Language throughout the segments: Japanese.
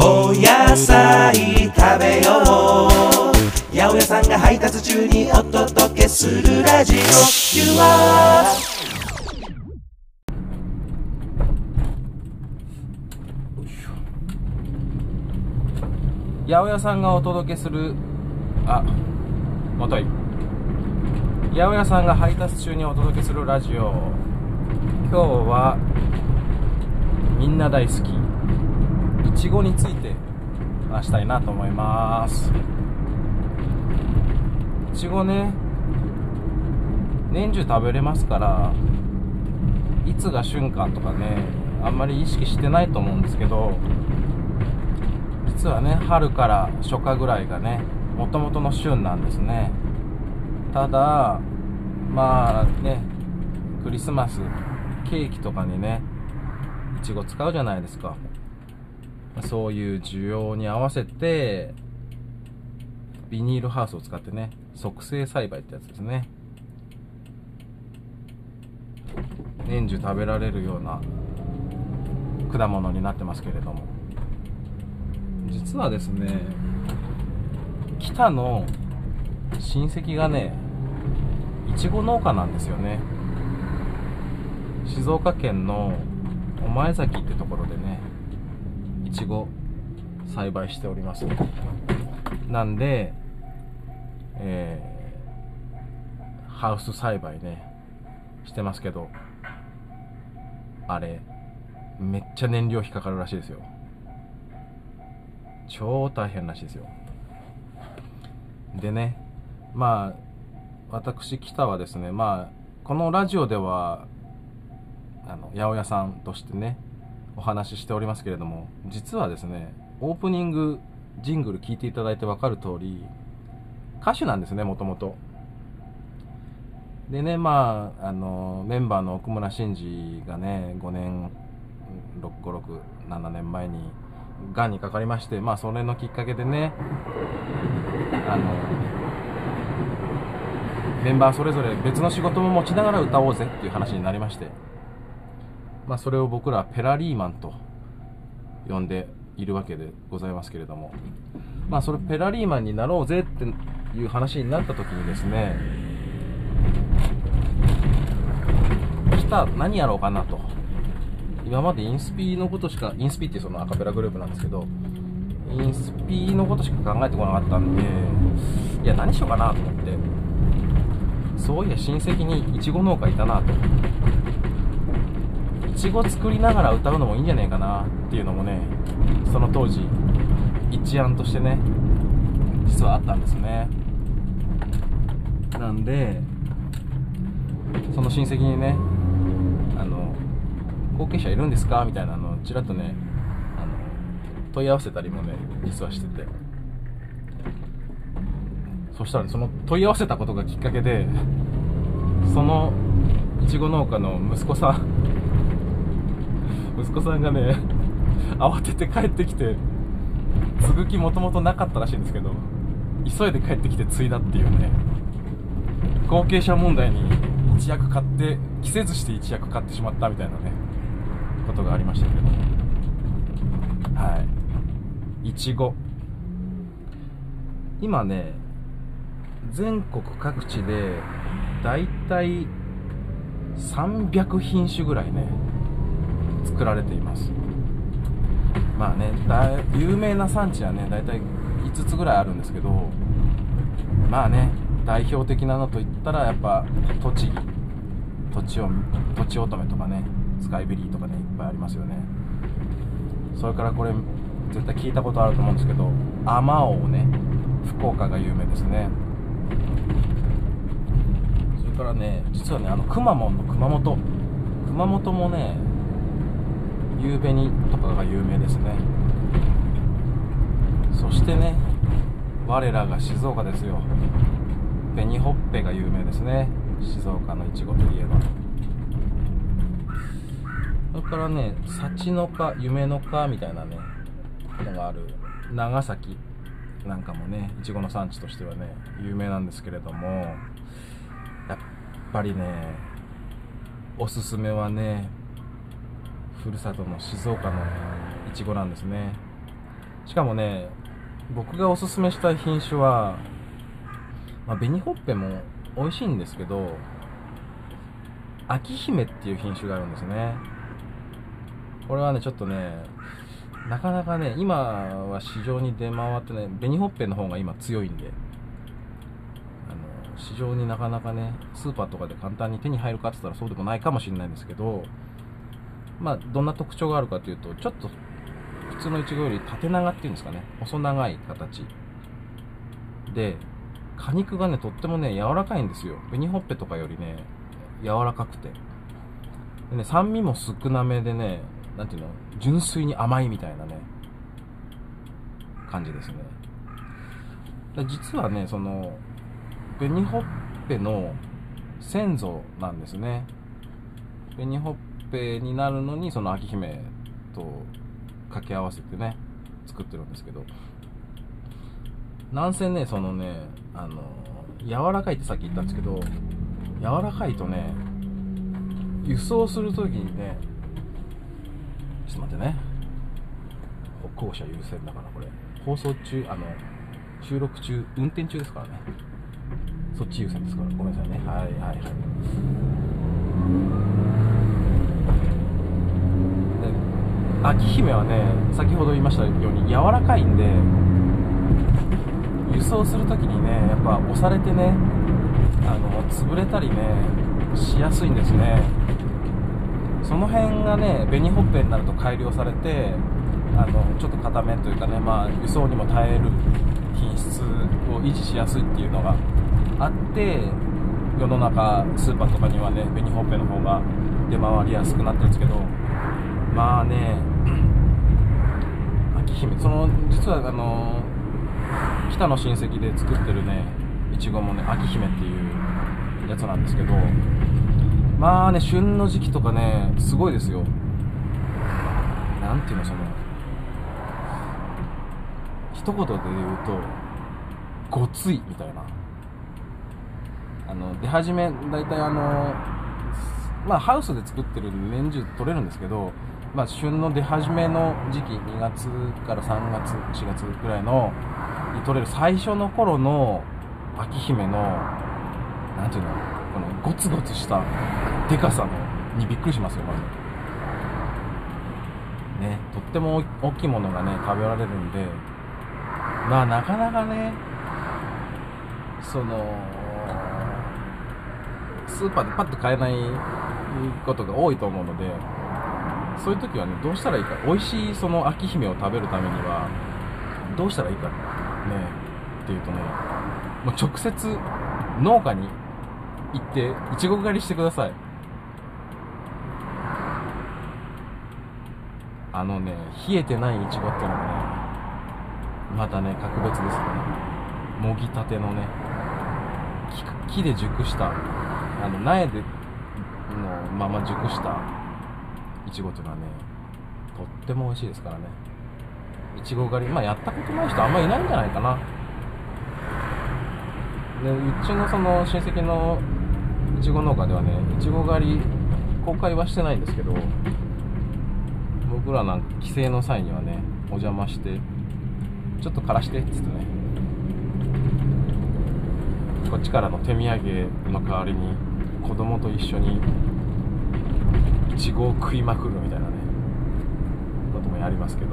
お野菜食べよう。八百屋さんが配達中にお届けするラジオ。You are 八百屋さんがお届けするあもとい。八百屋さんが配達中にお届けするラジオ。今日はみんな大好き。ちごについて話したいなと思います。いちごね年中食べれますからいつが旬かとかねあんまり意識してないと思うんですけど実はね春から初夏ぐらいがねもともとの旬なんですね。ただまあねクリスマスケーキとかにねいちご使うじゃないですか。そういう需要に合わせてビニールハウスを使ってね促成栽培ってやつですね。年中食べられるような果物になってますけれども。実はですね北の親戚がねいちご農家なんですよね。静岡県の御前崎ってところでねいちご栽培しております。なんでえー、ハウス栽培ねしてますけどあれめっちゃ燃料費かかるらしいですよ。超大変らしいですよ。でねまあ私北はですねまあこのラジオではあの八百屋さんとしてねお話ししておりますけれども実はですねオープニングジングル聞いていただいて分かる通り歌手なんですねもともと。でねまああのメンバーの奥村真司がね5年6567年前にがんにかかりまして、まあ、それのきっかけでね、あの、メンバーそれぞれ別の仕事も持ちながら歌おうぜっていう話になりまして、まあ、それを僕らペラリーマンと呼んでいるわけでございますけれども、まあ、それペラリーマンになろうぜっていう話になった時にですね、来た何やろうかなと。今までインスピのことしか、インスピってそのアカペラグループなんですけど、インスピのことしか考えてこなかったんで、いや、何しようかなと思って、そういや親戚にいちご農家いたなと。いちご作りながら歌うのもいいんじゃないかなっていうのもね、その当時、一案としてね、実はあったんですね。なんで、その親戚にねあの、後継者いるんですかみたいなのをちらっとねあの問い合わせたりもね実はしててそしたら、ね、その問い合わせたことがきっかけでそのいちご農家の息子さん息子さんがね 慌てて帰ってきて継ぐ気もともとなかったらしいんですけど急いで帰ってきて継いだっていうね後継者問題に一役買って着せずして一役買ってしまったみたいなねことがありましたけど。はい。いちご今ね全国各地でだいたい300品種ぐらいね作られています。まあね有名な産地はねだいたい5つぐらいあるんですけどまあね代表的なのといったらやっぱ栃木。とちおとちおとめとかねスカイベリーとかねいっぱいありますよね。それからこれ絶対聞いたことあると思うんですけどあまおうね。福岡が有名ですね。それからね実はねあのくまモンの熊本。熊本もねゆうべにとかが有名ですね。そしてね我らが静岡ですよ。紅ほっぺが有名ですね。静岡のいちごといえば。それからね幸の花夢の花みたいなねのがある。長崎なんかもねいちごの産地としてはね有名なんですけれどもやっぱりねおすすめはねふるさとの静岡のいちごなんですね。しかもね僕がおすすめしたい品種は、まあ、紅ほっぺも美味しいんですけど秋姫っていう品種があるんですね。これはねちょっとねなかなかね今は市場に出回ってね紅ほっぺの方が今強いんであの市場になかなかねスーパーとかで簡単に手に入るかって言ったらそうでもないかもしれないんですけどまあどんな特徴があるかというとちょっと普通のイチゴより縦長っていうんですかね。細長い形。で果肉がねとってもね柔らかいんですよ。紅ほっぺとかよりね柔らかくて。でね酸味も少なめでねなんていうの純粋に甘いみたいなね感じですね。実はねその紅ほっぺの先祖なんですね。紅ほっぺになるのにその秋姫と掛け合わせてね作ってるんですけど。なんせねそのねあの柔らかいってさっき言ったんですけど柔らかいとね輸送するときにねちょっと待ってね。歩行者優先だからこれ。放送中あの収録中運転中ですからね。そっち優先ですから。ごめんなさいね。はいはいはいで秋姫はね先ほど言いましたように柔らかいんで輸送するときにねやっぱ押されてねあの潰れたりねしやすいんですね。その辺がね紅ほっぺになると改良されてあのちょっと硬めというかね、まあ、輸送にも耐える品質を維持しやすいっていうのがあって世の中スーパーとかにはね紅ほっぺの方が出回りやすくなってるんですけどまあね 秋姫その実はあの北の親戚で作ってるねいちごもね秋姫っていうやつなんですけどまあね旬の時期とかねすごいですよ。なんていうのその一言で言うとごついみたいな。あの出始め大体あのまあハウスで作ってるんで年中取れるんですけどまあ旬の出始めの時期2月から3月4月ぐらいのに取れる最初の頃の秋姫のなんていうのこのゴツゴツしたでかさのにびっくりしますよまず。ねとっても大きいものがね食べられるんでまあなかなかねそのスーパーでパッと買えないことが多いと思うのでそういう時はねどうしたらいいか美味しいその秋姫を食べるためにはどうしたらいいかねっていうとねもう直接農家に行っていちご狩りしてください。あのね冷えてないいちごっていうのがねまたね格別ですよね。もぎたてのね木木で熟したあの苗でのまま熟したいちごっていうのはねとっても美味しいですからね。いちご狩りまあやったことない人あんまいないんじゃないかな。でうちのその親戚のいちご農家ではねいちご狩り公開はしてないんですけど僕らなんか帰省の際にはねお邪魔してちょっと枯らしてっつってね。こっちからの手土産の代わりに子供と一緒にちごを食いまくるみたいなね。こともやりますけど。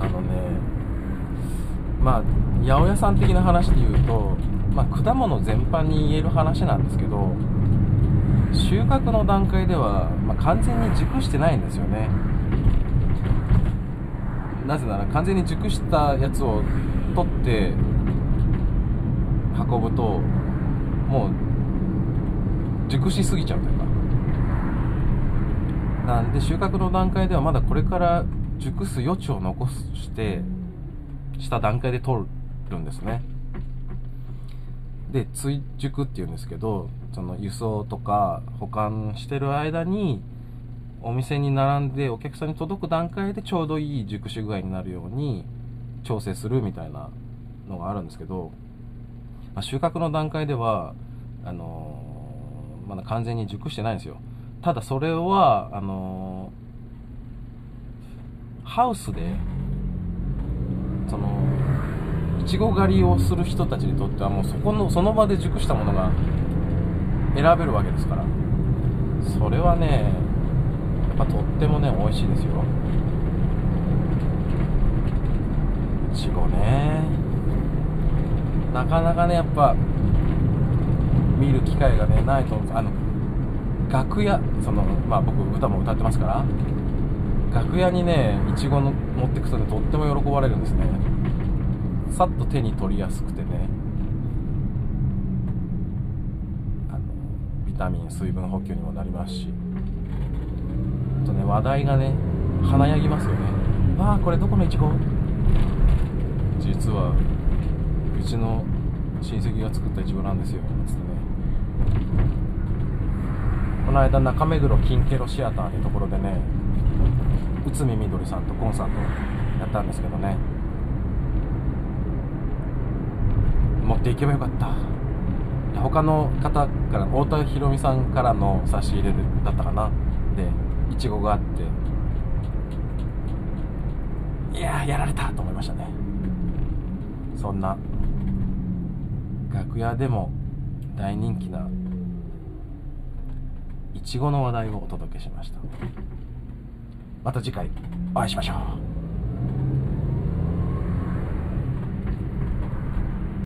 あのねまあ八百屋さん的な話で言うと、まあ、果物全般に言える話なんですけど収穫の段階では、まあ、完全に熟してないんですよね。なぜなら完全に熟したやつを取って運ぶともう熟しすぎちゃうというか。なんで収穫の段階ではまだこれから熟す余地を残してした段階で取るんですね。で追熟っていうんですけどその輸送とか保管してる間にお店に並んでお客さんに届く段階でちょうどいい熟し具合になるように調整するみたいなのがあるんですけど、まあ、収穫の段階ではあのーまだ完全に熟してないんですよ。ただそれはあのハウスでそのいちご狩りをする人たちにとってはもうそこのその場で熟したものが選べるわけですから。それはねやっぱとってもね美味しいですよ。いちごね。なかなかねやっぱ見る機会がねないと思うんです。あの楽屋そのまあ僕歌も歌ってますから楽屋にねいちごの持ってくとねとっても喜ばれるんですね。さっと手に取りやすくてね。あのビタミン水分補給にもなりますし。あとね話題がね華やぎますよね。わあこれどこのいちご実はうちの親戚が作ったいちごなんですよ。つってね。この間中目黒金ケロシアターってところでね内海みどりさんとコンサートやったんですけどね。持っていけばよかった。他の方から太田裕美さんからの差し入れだったかな。でいちごがあって。いややられたと思いましたね。そんな楽屋でも大人気ないちごの話題をお届けしました。また次回お会いしましょう。